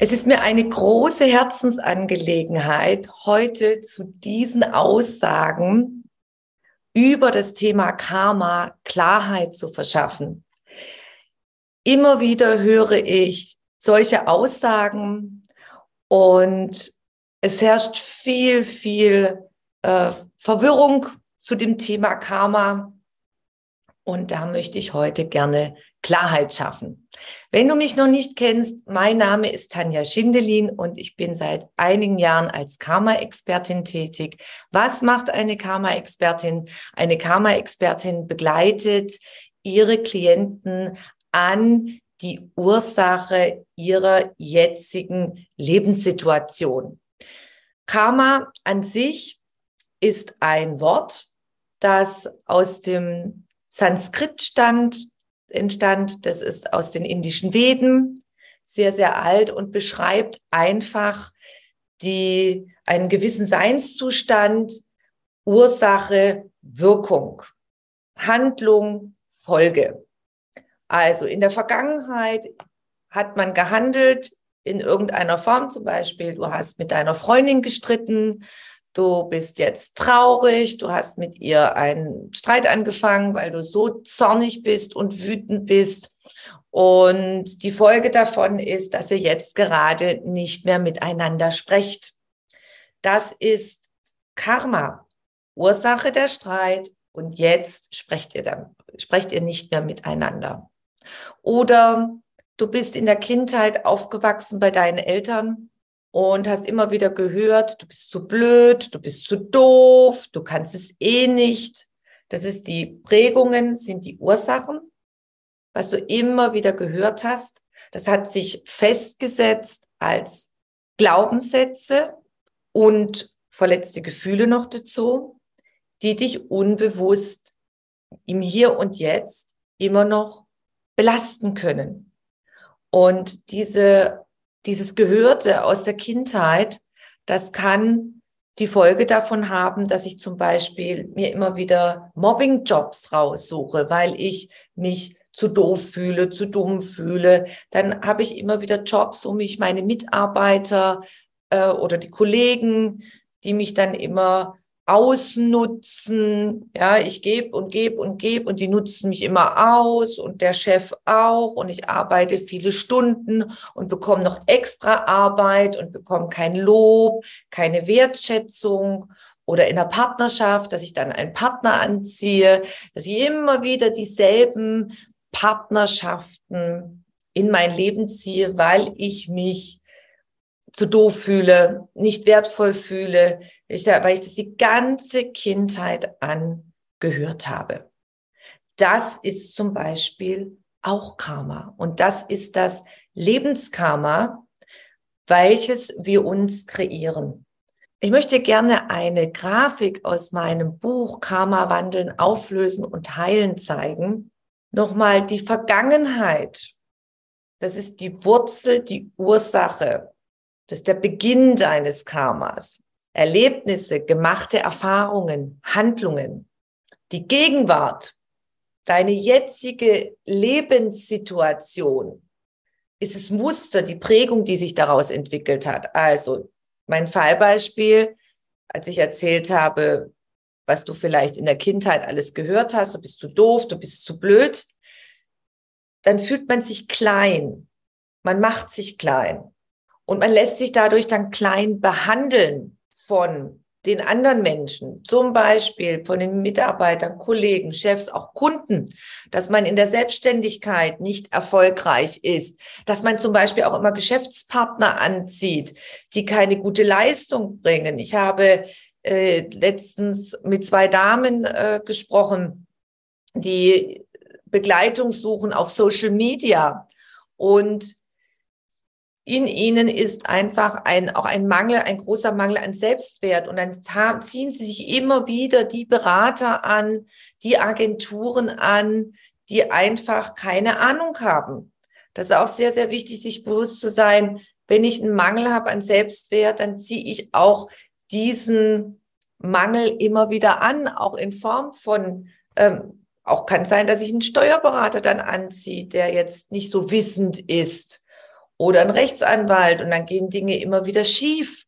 Es ist mir eine große Herzensangelegenheit, heute zu diesen Aussagen über das Thema Karma Klarheit zu verschaffen. Immer wieder höre ich solche Aussagen und es herrscht viel, viel äh, Verwirrung zu dem Thema Karma. Und da möchte ich heute gerne Klarheit schaffen. Wenn du mich noch nicht kennst, mein Name ist Tanja Schindelin und ich bin seit einigen Jahren als Karma-Expertin tätig. Was macht eine Karma-Expertin? Eine Karma-Expertin begleitet ihre Klienten an die Ursache ihrer jetzigen Lebenssituation. Karma an sich ist ein Wort, das aus dem Sanskrit stand, entstand. Das ist aus den indischen Veden, sehr, sehr alt und beschreibt einfach die, einen gewissen Seinszustand, Ursache, Wirkung, Handlung, Folge. Also in der Vergangenheit hat man gehandelt in irgendeiner Form, zum Beispiel, du hast mit deiner Freundin gestritten, du bist jetzt traurig, du hast mit ihr einen Streit angefangen, weil du so zornig bist und wütend bist. Und die Folge davon ist, dass ihr jetzt gerade nicht mehr miteinander sprecht. Das ist Karma, Ursache der Streit. Und jetzt sprecht ihr dann, sprecht ihr nicht mehr miteinander. Oder du bist in der Kindheit aufgewachsen bei deinen Eltern und hast immer wieder gehört, du bist zu blöd, du bist zu doof, du kannst es eh nicht. Das ist die Prägungen, sind die Ursachen, was du immer wieder gehört hast. Das hat sich festgesetzt als Glaubenssätze und verletzte Gefühle noch dazu, die dich unbewusst im Hier und Jetzt immer noch belasten können. Und diese dieses Gehörte aus der Kindheit, das kann die Folge davon haben, dass ich zum Beispiel mir immer wieder Mobbing-Jobs raussuche, weil ich mich zu doof fühle, zu dumm fühle. Dann habe ich immer wieder Jobs, wo mich meine Mitarbeiter äh, oder die Kollegen, die mich dann immer ausnutzen. Ja, ich gebe und gebe und gebe und die nutzen mich immer aus und der Chef auch und ich arbeite viele Stunden und bekomme noch extra Arbeit und bekomme kein Lob, keine Wertschätzung oder in der Partnerschaft, dass ich dann einen Partner anziehe, dass ich immer wieder dieselben Partnerschaften in mein Leben ziehe, weil ich mich zu doof fühle, nicht wertvoll fühle, weil ich das die ganze Kindheit an gehört habe. Das ist zum Beispiel auch Karma. Und das ist das Lebenskarma, welches wir uns kreieren. Ich möchte gerne eine Grafik aus meinem Buch Karma wandeln, auflösen und heilen zeigen. Nochmal die Vergangenheit. Das ist die Wurzel, die Ursache. Das ist der Beginn deines Karmas. Erlebnisse, gemachte Erfahrungen, Handlungen, die Gegenwart, deine jetzige Lebenssituation, ist es Muster, die Prägung, die sich daraus entwickelt hat. Also mein Fallbeispiel, als ich erzählt habe, was du vielleicht in der Kindheit alles gehört hast, du bist zu doof, du bist zu blöd, dann fühlt man sich klein. Man macht sich klein. Und man lässt sich dadurch dann klein behandeln von den anderen Menschen, zum Beispiel von den Mitarbeitern, Kollegen, Chefs, auch Kunden, dass man in der Selbstständigkeit nicht erfolgreich ist, dass man zum Beispiel auch immer Geschäftspartner anzieht, die keine gute Leistung bringen. Ich habe äh, letztens mit zwei Damen äh, gesprochen, die Begleitung suchen auf Social Media und in ihnen ist einfach ein, auch ein Mangel, ein großer Mangel an Selbstwert. Und dann ziehen sie sich immer wieder die Berater an, die Agenturen an, die einfach keine Ahnung haben. Das ist auch sehr, sehr wichtig, sich bewusst zu sein, wenn ich einen Mangel habe an Selbstwert, dann ziehe ich auch diesen Mangel immer wieder an, auch in Form von, ähm, auch kann sein, dass ich einen Steuerberater dann anziehe, der jetzt nicht so wissend ist oder einen Rechtsanwalt und dann gehen Dinge immer wieder schief,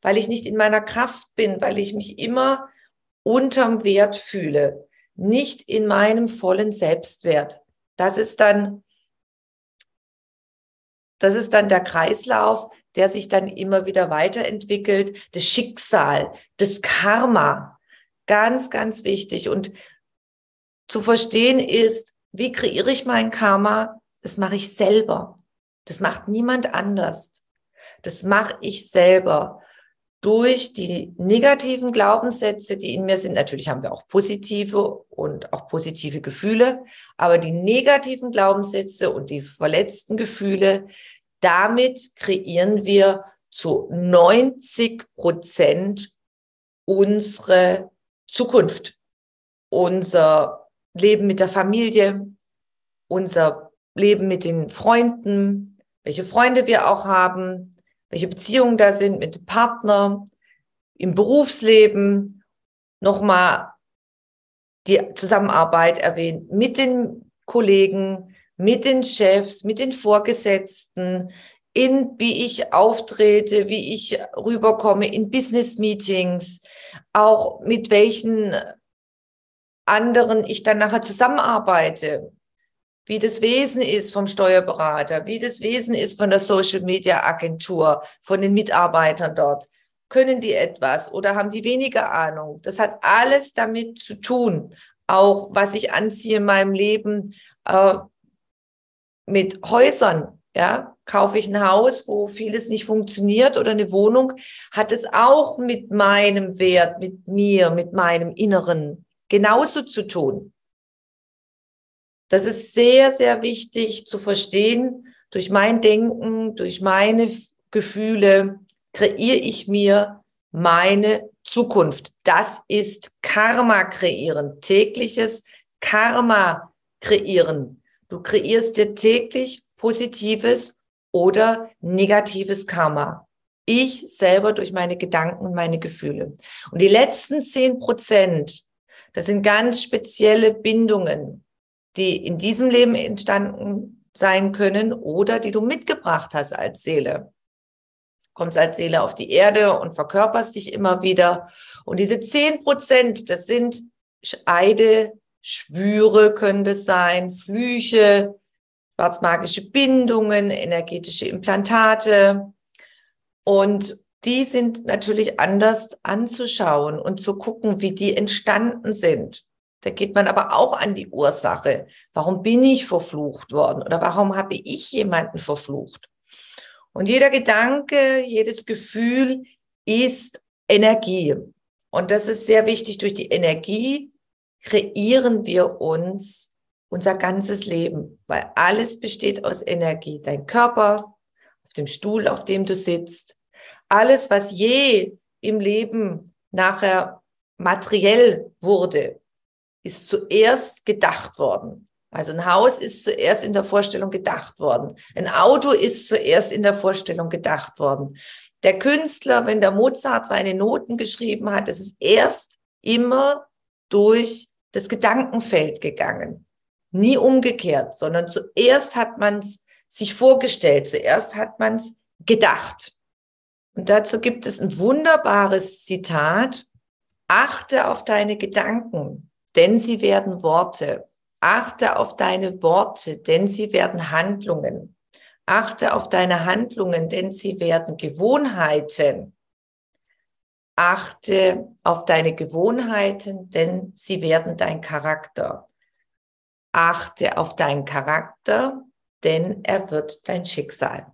weil ich nicht in meiner Kraft bin, weil ich mich immer unterm Wert fühle, nicht in meinem vollen Selbstwert. Das ist dann das ist dann der Kreislauf, der sich dann immer wieder weiterentwickelt. Das Schicksal, das Karma. Ganz, ganz wichtig. Und zu verstehen ist, wie kreiere ich mein Karma? Das mache ich selber. Das macht niemand anders. Das mache ich selber. Durch die negativen Glaubenssätze, die in mir sind, natürlich haben wir auch positive und auch positive Gefühle, aber die negativen Glaubenssätze und die verletzten Gefühle, damit kreieren wir zu 90 Prozent unsere Zukunft, unser Leben mit der Familie, unser Leben mit den Freunden, welche Freunde wir auch haben, welche Beziehungen da sind mit dem Partner, im Berufsleben, nochmal die Zusammenarbeit erwähnt mit den Kollegen, mit den Chefs, mit den Vorgesetzten, in wie ich auftrete, wie ich rüberkomme in Business Meetings, auch mit welchen anderen ich dann nachher zusammenarbeite, wie das Wesen ist vom Steuerberater, wie das Wesen ist von der Social Media Agentur, von den Mitarbeitern dort. Können die etwas oder haben die weniger Ahnung? Das hat alles damit zu tun. Auch was ich anziehe in meinem Leben, äh, mit Häusern, ja, kaufe ich ein Haus, wo vieles nicht funktioniert oder eine Wohnung, hat es auch mit meinem Wert, mit mir, mit meinem Inneren genauso zu tun. Das ist sehr, sehr wichtig zu verstehen. Durch mein Denken, durch meine Gefühle kreiere ich mir meine Zukunft. Das ist Karma kreieren, tägliches Karma kreieren. Du kreierst dir täglich positives oder negatives Karma. Ich selber durch meine Gedanken und meine Gefühle. Und die letzten zehn Prozent, das sind ganz spezielle Bindungen, die in diesem Leben entstanden sein können oder die du mitgebracht hast als Seele. Kommst als Seele auf die Erde und verkörperst dich immer wieder. Und diese zehn Prozent, das sind Eide, Schwüre können das sein, Flüche, schwarzmagische Bindungen, energetische Implantate. Und die sind natürlich anders anzuschauen und zu gucken, wie die entstanden sind. Da geht man aber auch an die Ursache. Warum bin ich verflucht worden oder warum habe ich jemanden verflucht? Und jeder Gedanke, jedes Gefühl ist Energie. Und das ist sehr wichtig. Durch die Energie kreieren wir uns unser ganzes Leben, weil alles besteht aus Energie. Dein Körper, auf dem Stuhl, auf dem du sitzt, alles, was je im Leben nachher materiell wurde, ist zuerst gedacht worden. Also ein Haus ist zuerst in der Vorstellung gedacht worden. Ein Auto ist zuerst in der Vorstellung gedacht worden. Der Künstler, wenn der Mozart seine Noten geschrieben hat, das ist erst immer durch das Gedankenfeld gegangen. Nie umgekehrt, sondern zuerst hat man es sich vorgestellt, zuerst hat man es gedacht. Und dazu gibt es ein wunderbares Zitat. Achte auf deine Gedanken, denn sie werden Worte. Achte auf deine Worte, denn sie werden Handlungen. Achte auf deine Handlungen, denn sie werden Gewohnheiten. Achte auf deine Gewohnheiten, denn sie werden dein Charakter. Achte auf deinen Charakter, denn er wird dein Schicksal.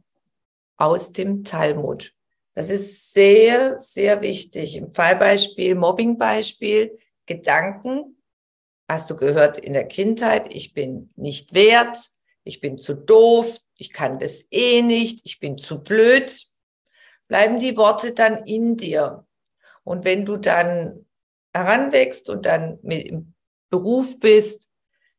Aus dem Talmud. Das ist sehr, sehr wichtig. Im Fallbeispiel, Mobbingbeispiel, Gedanken hast du gehört in der Kindheit, ich bin nicht wert, ich bin zu doof, ich kann das eh nicht, ich bin zu blöd, bleiben die Worte dann in dir. Und wenn du dann heranwächst und dann im Beruf bist,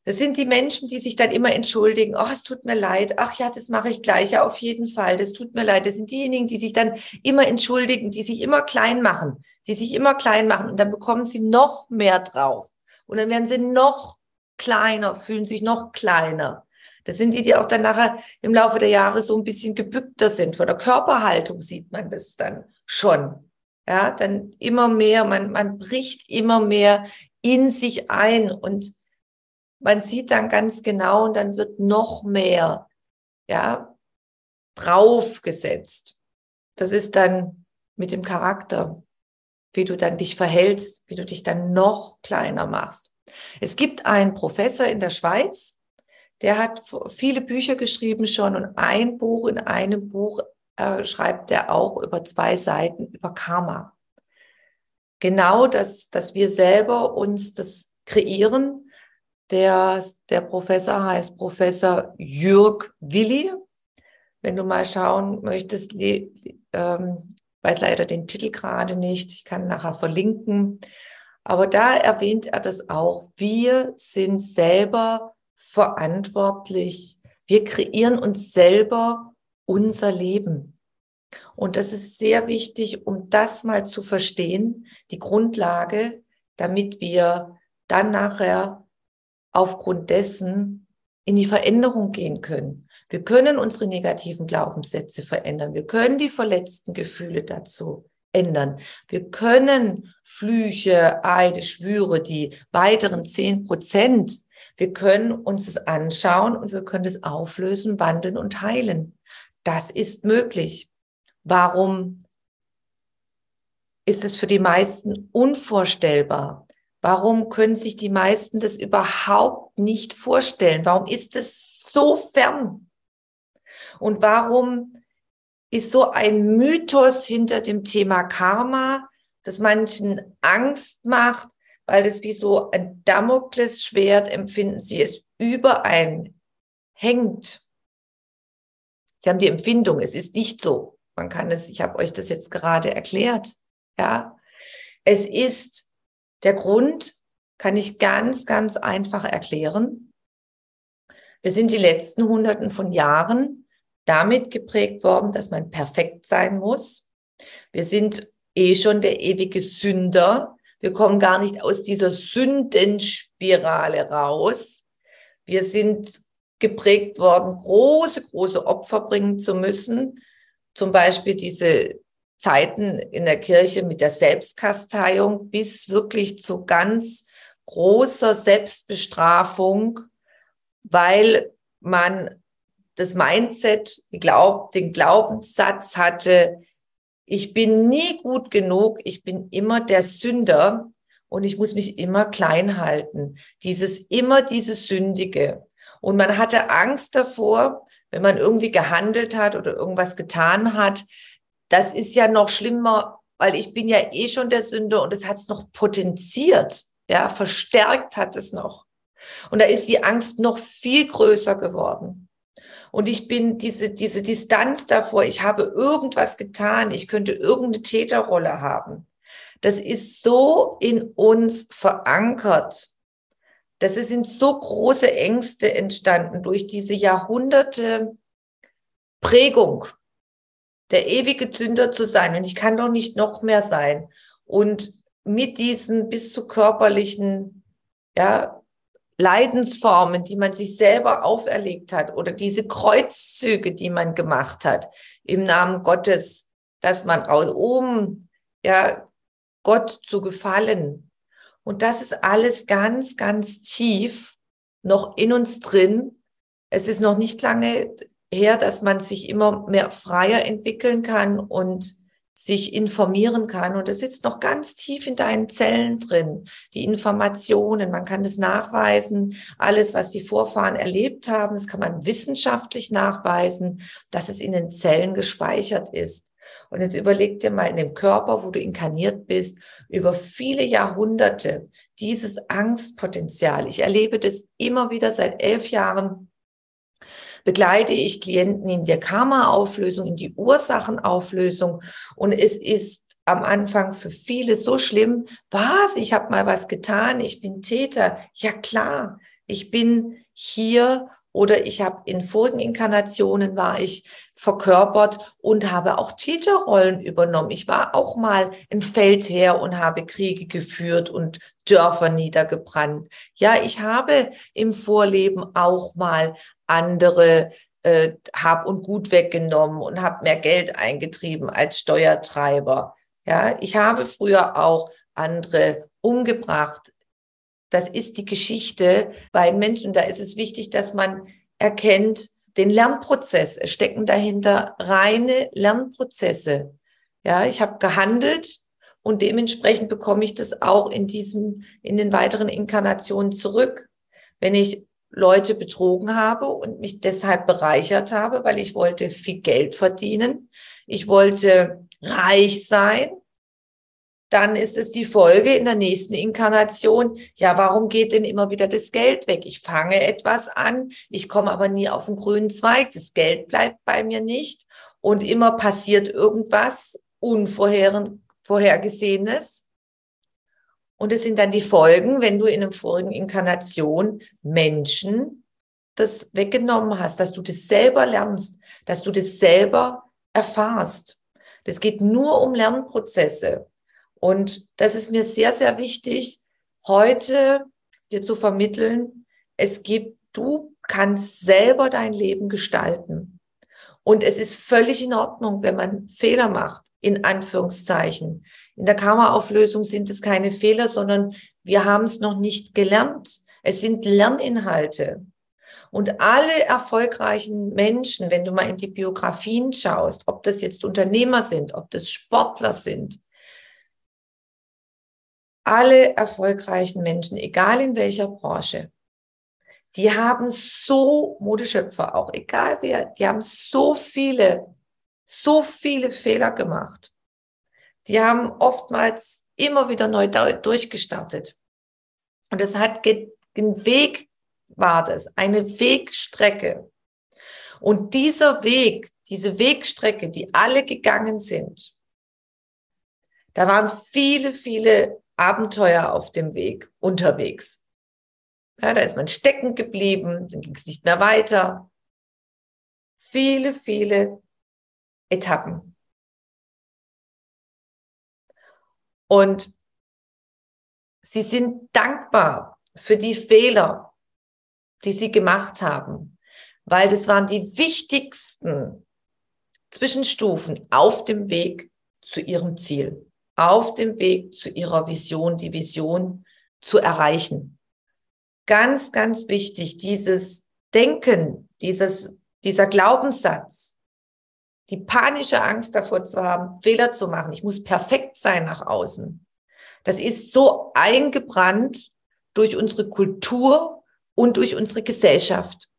das sind die Menschen, die sich dann immer entschuldigen. Ach, es tut mir leid. Ach ja, das mache ich gleich auf jeden Fall. Das tut mir leid. Das sind diejenigen, die sich dann immer entschuldigen, die sich immer klein machen, die sich immer klein machen. Und dann bekommen sie noch mehr drauf. Und dann werden sie noch kleiner, fühlen sich noch kleiner. Das sind die, die auch dann nachher im Laufe der Jahre so ein bisschen gebückter sind. Von der Körperhaltung sieht man das dann schon. Ja, dann immer mehr, man, man bricht immer mehr in sich ein und man sieht dann ganz genau und dann wird noch mehr, ja, draufgesetzt. Das ist dann mit dem Charakter, wie du dann dich verhältst, wie du dich dann noch kleiner machst. Es gibt einen Professor in der Schweiz, der hat viele Bücher geschrieben schon und ein Buch, in einem Buch äh, schreibt er auch über zwei Seiten über Karma. Genau das, dass wir selber uns das kreieren, der, der Professor heißt Professor Jürg Willi. Wenn du mal schauen möchtest, ähm, weiß leider den Titel gerade nicht, ich kann nachher verlinken. Aber da erwähnt er das auch. Wir sind selber verantwortlich. Wir kreieren uns selber unser Leben. Und das ist sehr wichtig, um das mal zu verstehen, die Grundlage, damit wir dann nachher aufgrund dessen in die Veränderung gehen können. Wir können unsere negativen Glaubenssätze verändern. Wir können die verletzten Gefühle dazu ändern. Wir können Flüche, Eide, Schwüre, die weiteren zehn Prozent, wir können uns es anschauen und wir können es auflösen, wandeln und heilen. Das ist möglich. Warum ist es für die meisten unvorstellbar? Warum können sich die meisten das überhaupt nicht vorstellen? Warum ist es so fern? Und warum ist so ein Mythos hinter dem Thema Karma, das manchen Angst macht, weil das wie so ein Damoklesschwert empfinden sie es über ein hängt. Sie haben die Empfindung, es ist nicht so. Man kann es, ich habe euch das jetzt gerade erklärt. Ja, es ist der Grund kann ich ganz, ganz einfach erklären. Wir sind die letzten Hunderten von Jahren damit geprägt worden, dass man perfekt sein muss. Wir sind eh schon der ewige Sünder. Wir kommen gar nicht aus dieser Sündenspirale raus. Wir sind geprägt worden, große, große Opfer bringen zu müssen. Zum Beispiel diese Zeiten in der Kirche mit der Selbstkasteiung bis wirklich zu ganz großer Selbstbestrafung, weil man das Mindset, glaubt, den Glaubenssatz hatte, ich bin nie gut genug, ich bin immer der Sünder und ich muss mich immer klein halten. Dieses immer dieses Sündige. Und man hatte Angst davor, wenn man irgendwie gehandelt hat oder irgendwas getan hat, das ist ja noch schlimmer, weil ich bin ja eh schon der Sünder und es hat es noch potenziert, ja, verstärkt hat es noch. Und da ist die Angst noch viel größer geworden. Und ich bin diese, diese Distanz davor, ich habe irgendwas getan, ich könnte irgendeine Täterrolle haben. Das ist so in uns verankert. Das sind so große Ängste entstanden durch diese Jahrhunderte Prägung der ewige Zünder zu sein. Und ich kann doch nicht noch mehr sein. Und mit diesen bis zu körperlichen, ja, Leidensformen, die man sich selber auferlegt hat oder diese Kreuzzüge, die man gemacht hat im Namen Gottes, dass man raus, um, ja, Gott zu gefallen. Und das ist alles ganz, ganz tief noch in uns drin. Es ist noch nicht lange her, dass man sich immer mehr freier entwickeln kann und sich informieren kann. Und das sitzt noch ganz tief in deinen Zellen drin. Die Informationen, man kann das nachweisen. Alles, was die Vorfahren erlebt haben, das kann man wissenschaftlich nachweisen, dass es in den Zellen gespeichert ist. Und jetzt überleg dir mal in dem Körper, wo du inkarniert bist, über viele Jahrhunderte dieses Angstpotenzial. Ich erlebe das immer wieder seit elf Jahren. Begleite ich Klienten in der Karma-Auflösung, in die Ursachenauflösung. Und es ist am Anfang für viele so schlimm. Was? Ich habe mal was getan. Ich bin Täter. Ja klar, ich bin hier oder ich habe in vorigen Inkarnationen war ich verkörpert und habe auch Täterrollen übernommen. Ich war auch mal ein Feldherr und habe Kriege geführt und Dörfer niedergebrannt. Ja, ich habe im Vorleben auch mal andere äh, Hab und Gut weggenommen und habe mehr Geld eingetrieben als Steuertreiber. Ja, ich habe früher auch andere umgebracht, das ist die Geschichte bei Menschen. Da ist es wichtig, dass man erkennt den Lernprozess. Es stecken dahinter reine Lernprozesse. Ja, ich habe gehandelt und dementsprechend bekomme ich das auch in diesem, in den weiteren Inkarnationen zurück. Wenn ich Leute betrogen habe und mich deshalb bereichert habe, weil ich wollte viel Geld verdienen. Ich wollte reich sein dann ist es die Folge in der nächsten Inkarnation. Ja, warum geht denn immer wieder das Geld weg? Ich fange etwas an, ich komme aber nie auf den grünen Zweig. Das Geld bleibt bei mir nicht und immer passiert irgendwas Unvorhergesehenes. Und es sind dann die Folgen, wenn du in einer vorigen Inkarnation Menschen das weggenommen hast, dass du das selber lernst, dass du das selber erfahrst. Das geht nur um Lernprozesse. Und das ist mir sehr, sehr wichtig, heute dir zu vermitteln. Es gibt, du kannst selber dein Leben gestalten. Und es ist völlig in Ordnung, wenn man Fehler macht, in Anführungszeichen. In der Karma-Auflösung sind es keine Fehler, sondern wir haben es noch nicht gelernt. Es sind Lerninhalte. Und alle erfolgreichen Menschen, wenn du mal in die Biografien schaust, ob das jetzt Unternehmer sind, ob das Sportler sind, alle erfolgreichen Menschen, egal in welcher Branche, die haben so, Modeschöpfer auch, egal wer, die haben so viele, so viele Fehler gemacht. Die haben oftmals immer wieder neu durchgestartet. Und es hat ein Weg war das, eine Wegstrecke. Und dieser Weg, diese Wegstrecke, die alle gegangen sind, da waren viele, viele Abenteuer auf dem Weg, unterwegs. Ja, da ist man stecken geblieben, dann ging es nicht mehr weiter. Viele, viele Etappen. Und sie sind dankbar für die Fehler, die sie gemacht haben, weil das waren die wichtigsten Zwischenstufen auf dem Weg zu ihrem Ziel auf dem Weg zu ihrer Vision, die Vision zu erreichen. Ganz, ganz wichtig, dieses Denken, dieses, dieser Glaubenssatz, die panische Angst davor zu haben, Fehler zu machen. Ich muss perfekt sein nach außen. Das ist so eingebrannt durch unsere Kultur und durch unsere Gesellschaft.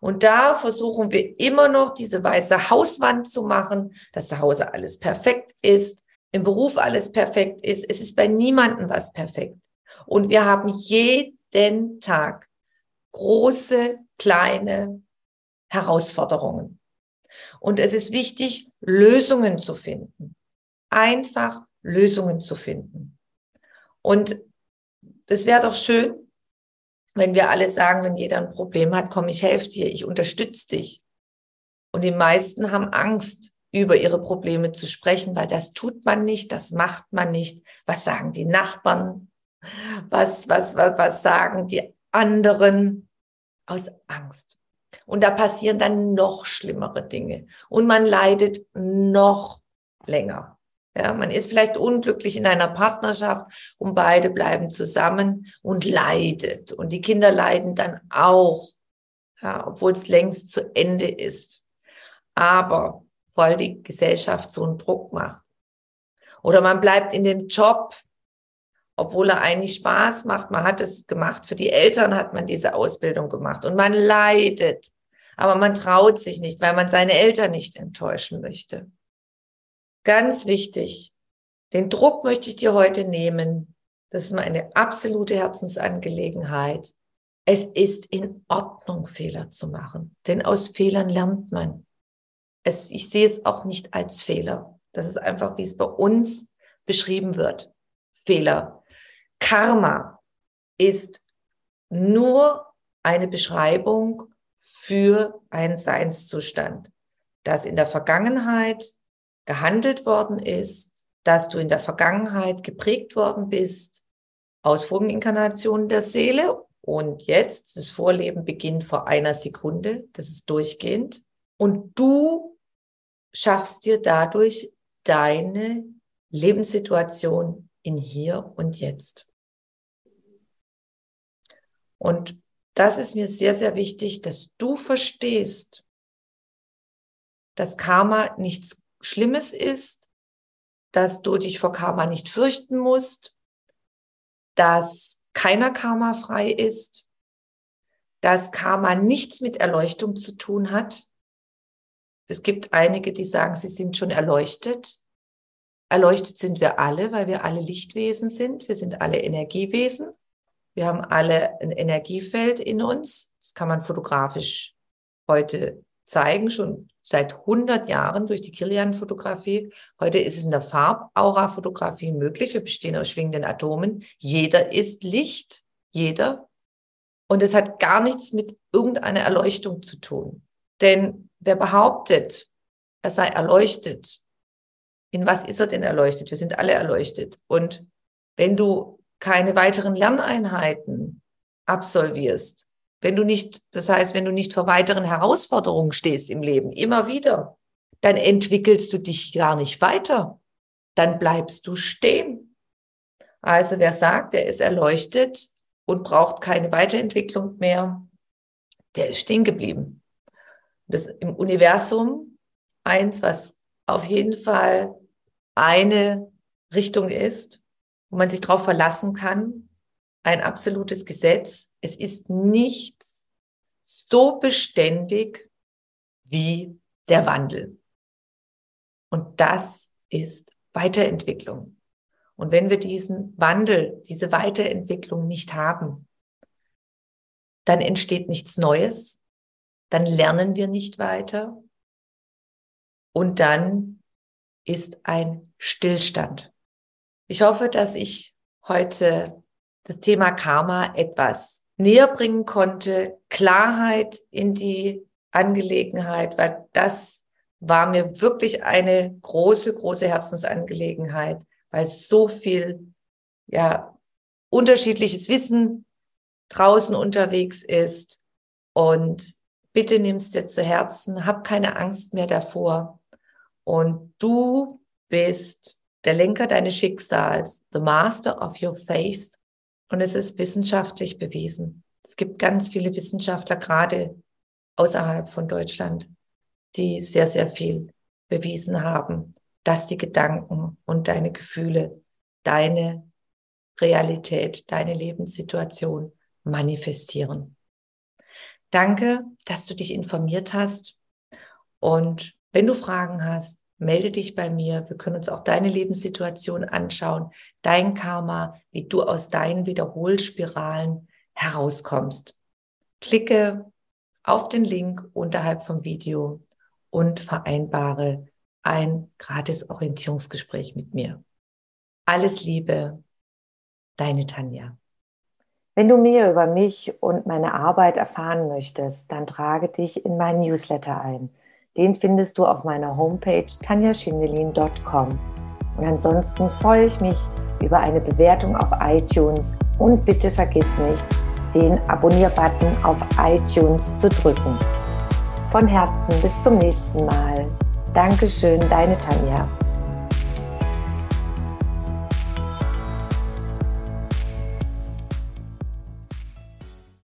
Und da versuchen wir immer noch diese weiße Hauswand zu machen, dass zu Hause alles perfekt ist, im Beruf alles perfekt ist. Es ist bei niemandem was perfekt. Und wir haben jeden Tag große, kleine Herausforderungen. Und es ist wichtig, Lösungen zu finden. Einfach Lösungen zu finden. Und das wäre doch schön, wenn wir alle sagen, wenn jeder ein Problem hat, komm, ich helfe dir, ich unterstütze dich. Und die meisten haben Angst, über ihre Probleme zu sprechen, weil das tut man nicht, das macht man nicht. Was sagen die Nachbarn? Was, was, was, was sagen die anderen? Aus Angst. Und da passieren dann noch schlimmere Dinge. Und man leidet noch länger. Ja, man ist vielleicht unglücklich in einer Partnerschaft und beide bleiben zusammen und leidet. Und die Kinder leiden dann auch, ja, obwohl es längst zu Ende ist. Aber weil die Gesellschaft so einen Druck macht. Oder man bleibt in dem Job, obwohl er eigentlich Spaß macht. Man hat es gemacht. Für die Eltern hat man diese Ausbildung gemacht und man leidet. Aber man traut sich nicht, weil man seine Eltern nicht enttäuschen möchte. ganz wichtig, den Druck möchte ich dir heute nehmen. Das ist meine absolute Herzensangelegenheit. Es ist in Ordnung, Fehler zu machen, denn aus Fehlern lernt man. Es, ich sehe es auch nicht als Fehler. Das ist einfach, wie es bei uns beschrieben wird. Fehler. Karma ist nur eine Beschreibung für einen Seinszustand, dass in der Vergangenheit gehandelt worden ist, dass du in der Vergangenheit geprägt worden bist, Ausfolgeninkarnationen der Seele und jetzt, das Vorleben beginnt vor einer Sekunde, das ist durchgehend. Und du schaffst dir dadurch deine Lebenssituation in hier und jetzt. Und das ist mir sehr, sehr wichtig, dass du verstehst, dass Karma nichts Schlimmes ist, dass du dich vor Karma nicht fürchten musst, dass keiner Karma frei ist, dass Karma nichts mit Erleuchtung zu tun hat. Es gibt einige, die sagen, sie sind schon erleuchtet. Erleuchtet sind wir alle, weil wir alle Lichtwesen sind. Wir sind alle Energiewesen. Wir haben alle ein Energiefeld in uns. Das kann man fotografisch heute zeigen, schon seit 100 Jahren durch die Kilian-Fotografie. Heute ist es in der Farbaura-Fotografie möglich. Wir bestehen aus schwingenden Atomen. Jeder ist Licht. Jeder. Und es hat gar nichts mit irgendeiner Erleuchtung zu tun. Denn wer behauptet, er sei erleuchtet, in was ist er denn erleuchtet? Wir sind alle erleuchtet. Und wenn du keine weiteren Lerneinheiten absolvierst, wenn du nicht, das heißt, wenn du nicht vor weiteren Herausforderungen stehst im Leben, immer wieder, dann entwickelst du dich gar nicht weiter. Dann bleibst du stehen. Also wer sagt, er ist erleuchtet und braucht keine Weiterentwicklung mehr, der ist stehen geblieben. Das im Universum eins, was auf jeden Fall eine Richtung ist, wo man sich darauf verlassen kann, ein absolutes Gesetz. Es ist nichts so beständig wie der Wandel. Und das ist Weiterentwicklung. Und wenn wir diesen Wandel, diese Weiterentwicklung nicht haben, dann entsteht nichts Neues, dann lernen wir nicht weiter und dann ist ein Stillstand. Ich hoffe, dass ich heute das Thema Karma etwas näher bringen konnte, Klarheit in die Angelegenheit, weil das war mir wirklich eine große, große Herzensangelegenheit, weil so viel, ja, unterschiedliches Wissen draußen unterwegs ist. Und bitte nimmst dir zu Herzen, hab keine Angst mehr davor. Und du bist der Lenker deines Schicksals, the master of your faith. Und es ist wissenschaftlich bewiesen. Es gibt ganz viele Wissenschaftler, gerade außerhalb von Deutschland, die sehr, sehr viel bewiesen haben, dass die Gedanken und deine Gefühle deine Realität, deine Lebenssituation manifestieren. Danke, dass du dich informiert hast. Und wenn du Fragen hast, melde dich bei mir. Wir können uns auch deine Lebenssituation anschauen, dein Karma, wie du aus deinen Wiederholspiralen herauskommst. Klicke auf den Link unterhalb vom Video und vereinbare ein gratis Orientierungsgespräch mit mir. Alles Liebe, deine Tanja. Wenn du mehr über mich und meine Arbeit erfahren möchtest, dann trage dich in meinen Newsletter ein. Den findest du auf meiner Homepage tanjaschindelin.com. Und ansonsten freue ich mich über eine Bewertung auf iTunes und bitte vergiss nicht, den Abonnier-Button auf iTunes zu drücken. Von Herzen bis zum nächsten Mal. Dankeschön, deine Tanja.